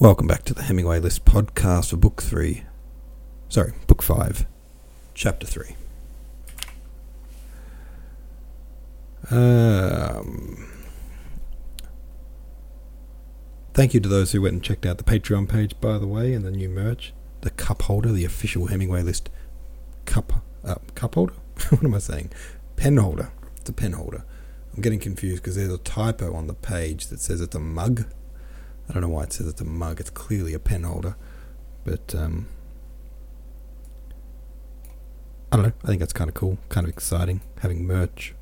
Welcome back to the Hemingway List podcast for Book 3. Sorry, Book 5, Chapter 3. Um, thank you to those who went and checked out the Patreon page, by the way, and the new merch. The cup holder, the official Hemingway List cup uh, cup holder? what am I saying? Pen holder. It's a pen holder. I'm getting confused because there's a typo on the page that says it's a mug. I don't know why it says it's a mug. It's clearly a pen holder. But, um, I don't know. I think that's kind of cool. Kind of exciting. Having merch.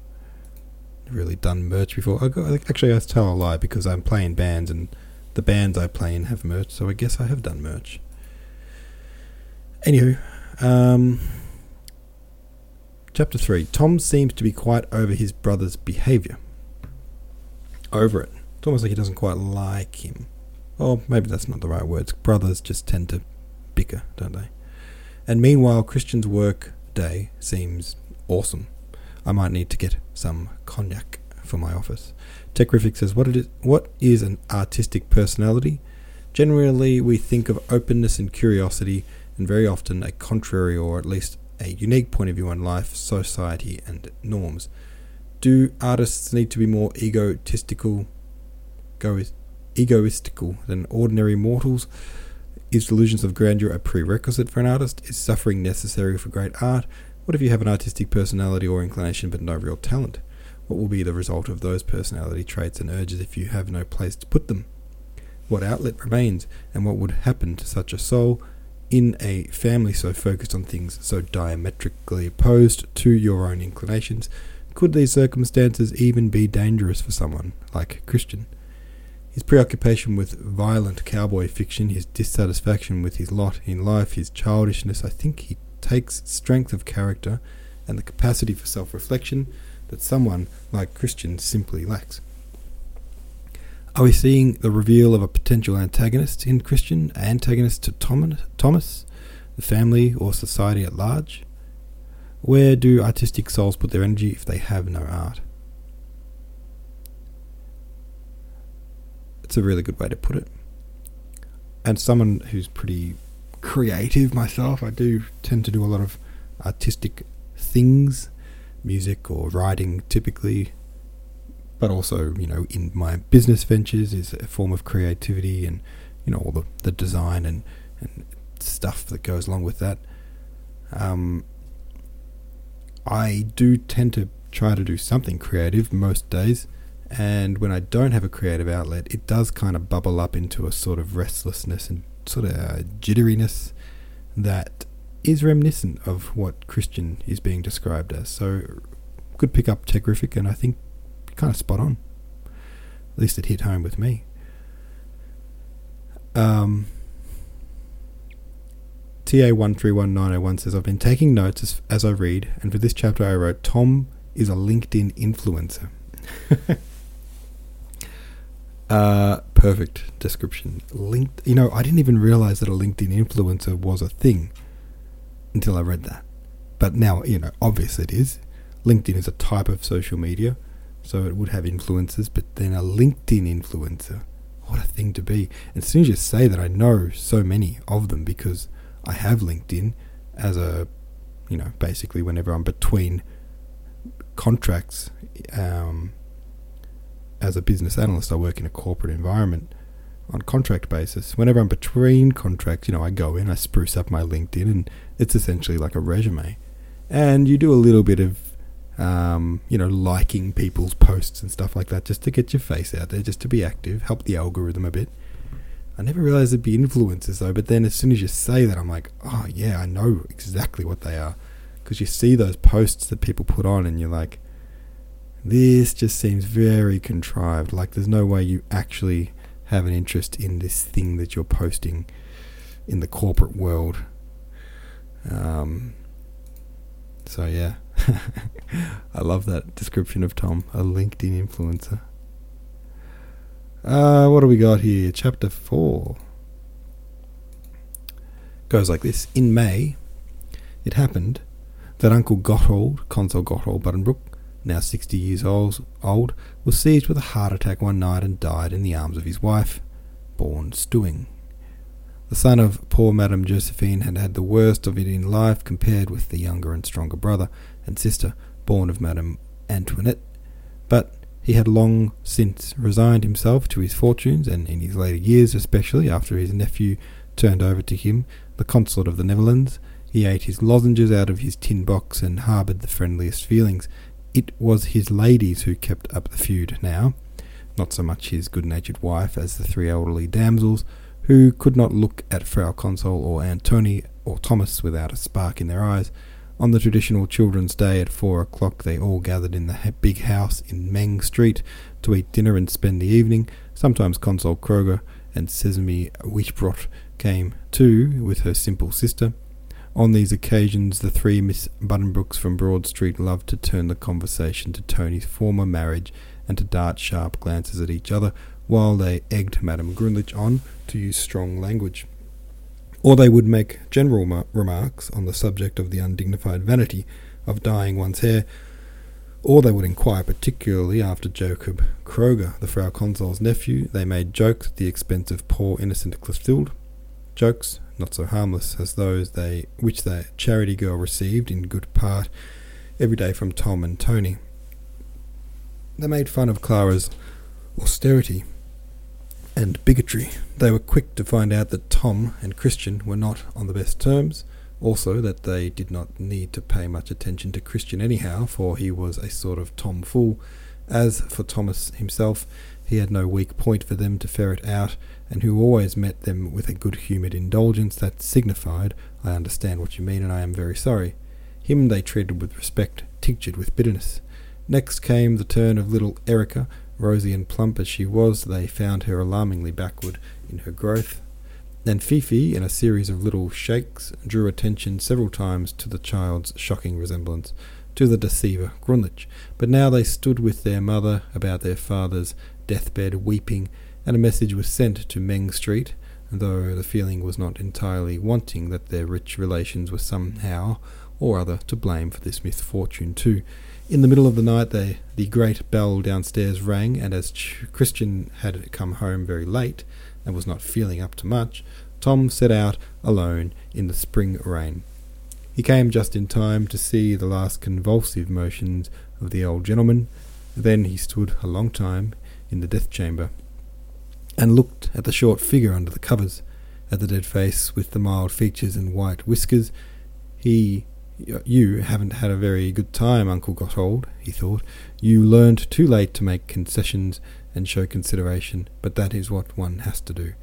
Really done merch before. I got, actually, I tell a lie because I'm playing bands and the bands I play in have merch. So I guess I have done merch. Anywho, um, chapter 3. Tom seems to be quite over his brother's behaviour. Over it. It's almost like he doesn't quite like him. Or maybe that's not the right words. Brothers just tend to bicker, don't they? And meanwhile, Christian's work day seems awesome. I might need to get some cognac for my office. Techrific says, what, it is, what is an artistic personality? Generally, we think of openness and curiosity, and very often a contrary or at least a unique point of view on life, society, and norms. Do artists need to be more egotistical, go egoistical than ordinary mortals? Is delusions of grandeur a prerequisite for an artist? Is suffering necessary for great art? What if you have an artistic personality or inclination but no real talent? What will be the result of those personality traits and urges if you have no place to put them? What outlet remains, and what would happen to such a soul in a family so focused on things so diametrically opposed to your own inclinations? Could these circumstances even be dangerous for someone like Christian? His preoccupation with violent cowboy fiction, his dissatisfaction with his lot in life, his childishness, I think he takes strength of character and the capacity for self reflection that someone like Christian simply lacks. Are we seeing the reveal of a potential antagonist in Christian, antagonist to Thomas, the family, or society at large? Where do artistic souls put their energy if they have no art? It's a really good way to put it. And someone who's pretty creative myself, I do tend to do a lot of artistic things, music or writing typically, but also, you know, in my business ventures is a form of creativity and, you know, all the, the design and, and stuff that goes along with that. Um, I do tend to try to do something creative most days. And when I don't have a creative outlet, it does kind of bubble up into a sort of restlessness and sort of jitteriness that is reminiscent of what Christian is being described as. So, good pick up Techrific, and I think kind of spot on. At least it hit home with me. Um, TA131901 says, I've been taking notes as, as I read, and for this chapter I wrote, Tom is a LinkedIn influencer. Uh, perfect description. Linked. You know, I didn't even realize that a LinkedIn influencer was a thing until I read that. But now, you know, obviously it is. LinkedIn is a type of social media, so it would have influencers. But then a LinkedIn influencer, what a thing to be! And as soon as you say that, I know so many of them because I have LinkedIn as a, you know, basically whenever I'm between contracts. Um, as a business analyst, I work in a corporate environment on contract basis. Whenever I'm between contracts, you know, I go in, I spruce up my LinkedIn, and it's essentially like a resume. And you do a little bit of, um, you know, liking people's posts and stuff like that, just to get your face out there, just to be active, help the algorithm a bit. I never realized it'd be influencers though, but then as soon as you say that, I'm like, oh yeah, I know exactly what they are, because you see those posts that people put on, and you're like, this just seems very contrived. Like there's no way you actually have an interest in this thing that you're posting in the corporate world. Um, so yeah, I love that description of Tom, a LinkedIn influencer. Uh, what do we got here? Chapter four goes like this: In May, it happened that Uncle Gotthold, Consul Gotthold Buddenbrook, now 60 years old, was seized with a heart attack one night and died in the arms of his wife, born Stewing. The son of poor Madame Josephine had had the worst of it in life compared with the younger and stronger brother and sister born of Madame Antoinette, but he had long since resigned himself to his fortunes, and in his later years, especially after his nephew turned over to him the consulate of the Netherlands, he ate his lozenges out of his tin box and harboured the friendliest feelings. It was his ladies who kept up the feud now, not so much his good natured wife as the three elderly damsels, who could not look at Frau Consul or Antonie or Thomas without a spark in their eyes. On the traditional Children's Day at four o'clock, they all gathered in the big house in Meng Street to eat dinner and spend the evening. Sometimes Consul Kroger and Sesemi Weichbrodt came too with her simple sister. On these occasions, the three Miss Buddenbrooks from Broad Street loved to turn the conversation to Tony's former marriage and to dart sharp glances at each other while they egged Madame Grunlich on to use strong language. Or they would make general remarks on the subject of the undignified vanity of dyeing one's hair, or they would inquire particularly after Jacob Kroger, the Frau Consul's nephew. They made jokes at the expense of poor innocent Clotilde, jokes not so harmless as those they which the charity girl received in good part every day from Tom and Tony. They made fun of Clara's austerity and bigotry. They were quick to find out that Tom and Christian were not on the best terms, also that they did not need to pay much attention to Christian anyhow, for he was a sort of Tom fool. As for Thomas himself, he had no weak point for them to ferret out, and who always met them with a good humoured indulgence that signified, I understand what you mean, and I am very sorry. Him they treated with respect, tinctured with bitterness. Next came the turn of little Erica, Rosy and plump as she was, they found her alarmingly backward in her growth. Then Pfiffi, in a series of little shakes, drew attention several times to the child's shocking resemblance to the deceiver Grunlich. But now they stood with their mother about their father's deathbed, weeping, and a message was sent to Meng Street, though the feeling was not entirely wanting that their rich relations were somehow or other to blame for this misfortune too. In the middle of the night, they, the great bell downstairs rang, and as Ch- Christian had come home very late and was not feeling up to much, Tom set out alone in the spring rain. He came just in time to see the last convulsive motions of the old gentleman. Then he stood a long time in the death chamber and looked at the short figure under the covers, at the dead face with the mild features and white whiskers. He you haven't had a very good time, Uncle Gotthold, he thought. You learned too late to make concessions and show consideration, but that is what one has to do.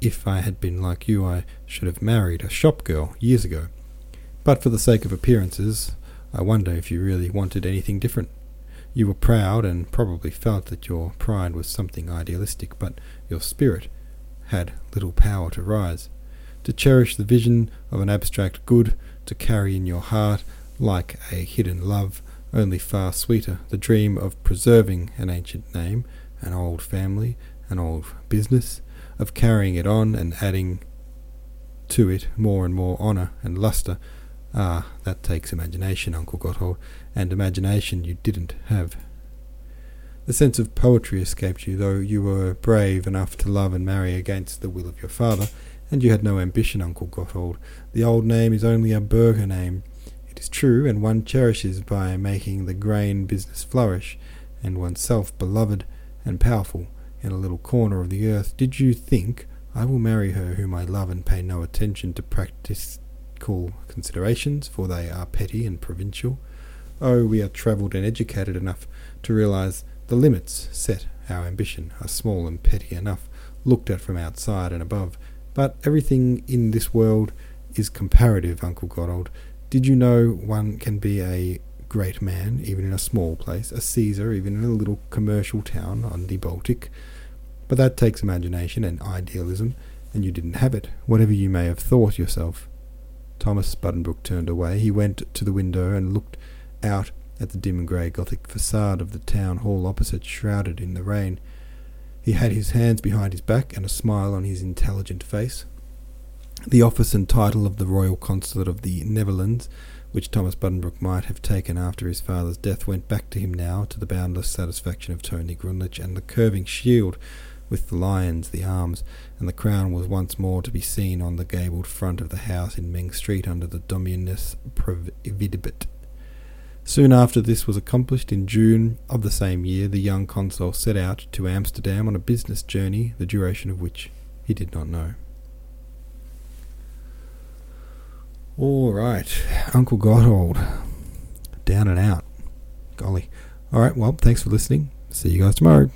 If I had been like you, I should have married a shop girl years ago. But for the sake of appearances, I wonder if you really wanted anything different. You were proud and probably felt that your pride was something idealistic, but your spirit had little power to rise. To cherish the vision of an abstract good to carry in your heart like a hidden love, only far sweeter, the dream of preserving an ancient name, an old family, an old business, of carrying it on and adding to it more and more honour and lustre. Ah, that takes imagination, Uncle Gotthold, and imagination you didn't have. The sense of poetry escaped you, though you were brave enough to love and marry against the will of your father, and you had no ambition, Uncle Gotthold. The old name is only a burgher name. It is true, and one cherishes by making the grain business flourish, and oneself beloved and powerful in a little corner of the earth. Did you think I will marry her whom I love and pay no attention to practical considerations, for they are petty and provincial? Oh, we are travelled and educated enough to realize the limits set our ambition are small and petty enough, looked at from outside and above, but everything in this world is comparative, Uncle Gotthold. Did you know one can be a great man, even in a small place, a Caesar, even in a little commercial town on the Baltic? But that takes imagination and idealism, and you didn't have it, whatever you may have thought yourself. Thomas Buddenbrook turned away. He went to the window and looked out at the dim grey Gothic facade of the town hall opposite, shrouded in the rain. He had his hands behind his back and a smile on his intelligent face. The office and title of the Royal Consulate of the Netherlands, which Thomas Buddenbrook might have taken after his father's death, went back to him now to the boundless satisfaction of Tony Grunlich, and the curving shield with the lions, the arms, and the crown was once more to be seen on the gabled front of the house in Meng Street under the Dominus Providebit. Soon after this was accomplished, in June of the same year, the young consul set out to Amsterdam on a business journey, the duration of which he did not know. All right, Uncle Gotthold, down and out. Golly. All right, well, thanks for listening. See you guys tomorrow.